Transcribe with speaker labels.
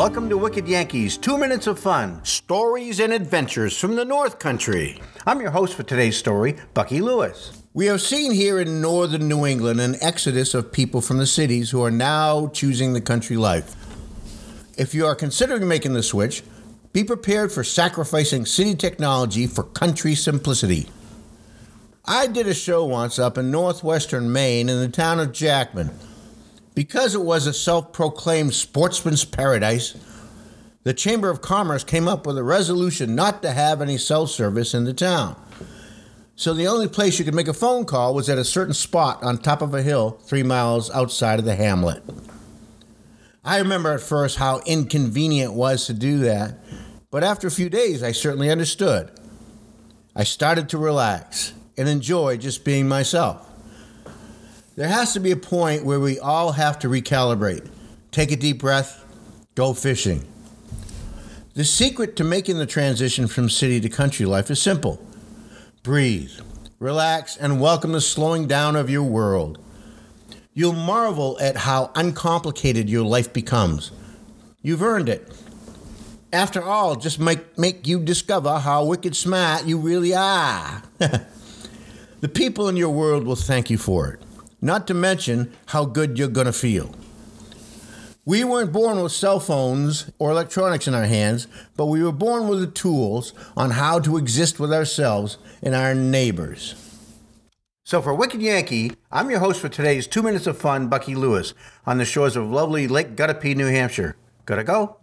Speaker 1: to Wicked Yankees, two minutes of fun, stories and adventures from the North Country. I'm your host for today's story, Bucky Lewis. We have seen here in northern New England an exodus of people from the cities who are now choosing the country life. If you are considering making the switch, be prepared for sacrificing city technology for country simplicity. I did a show once up in northwestern Maine in the town of Jackman. Because it was a self proclaimed sportsman's paradise, the Chamber of Commerce came up with a resolution not to have any cell service in the town. So the only place you could make a phone call was at a certain spot on top of a hill three miles outside of the hamlet. I remember at first how inconvenient it was to do that, but after a few days I certainly understood. I started to relax and enjoy just being myself. There has to be a point where we all have to recalibrate. Take a deep breath, go fishing. The secret to making the transition from city to country life is simple breathe, relax, and welcome the slowing down of your world. You'll marvel at how uncomplicated your life becomes. You've earned it. After all, just make, make you discover how wicked smart you really are. the people in your world will thank you for it not to mention how good you're going to feel. We weren't born with cell phones or electronics in our hands, but we were born with the tools on how to exist with ourselves and our neighbors. So, for Wicked Yankee, I'm your host for today's Two Minutes of Fun, Bucky Lewis, on the shores of lovely Lake Guttapee, New Hampshire. Gotta go.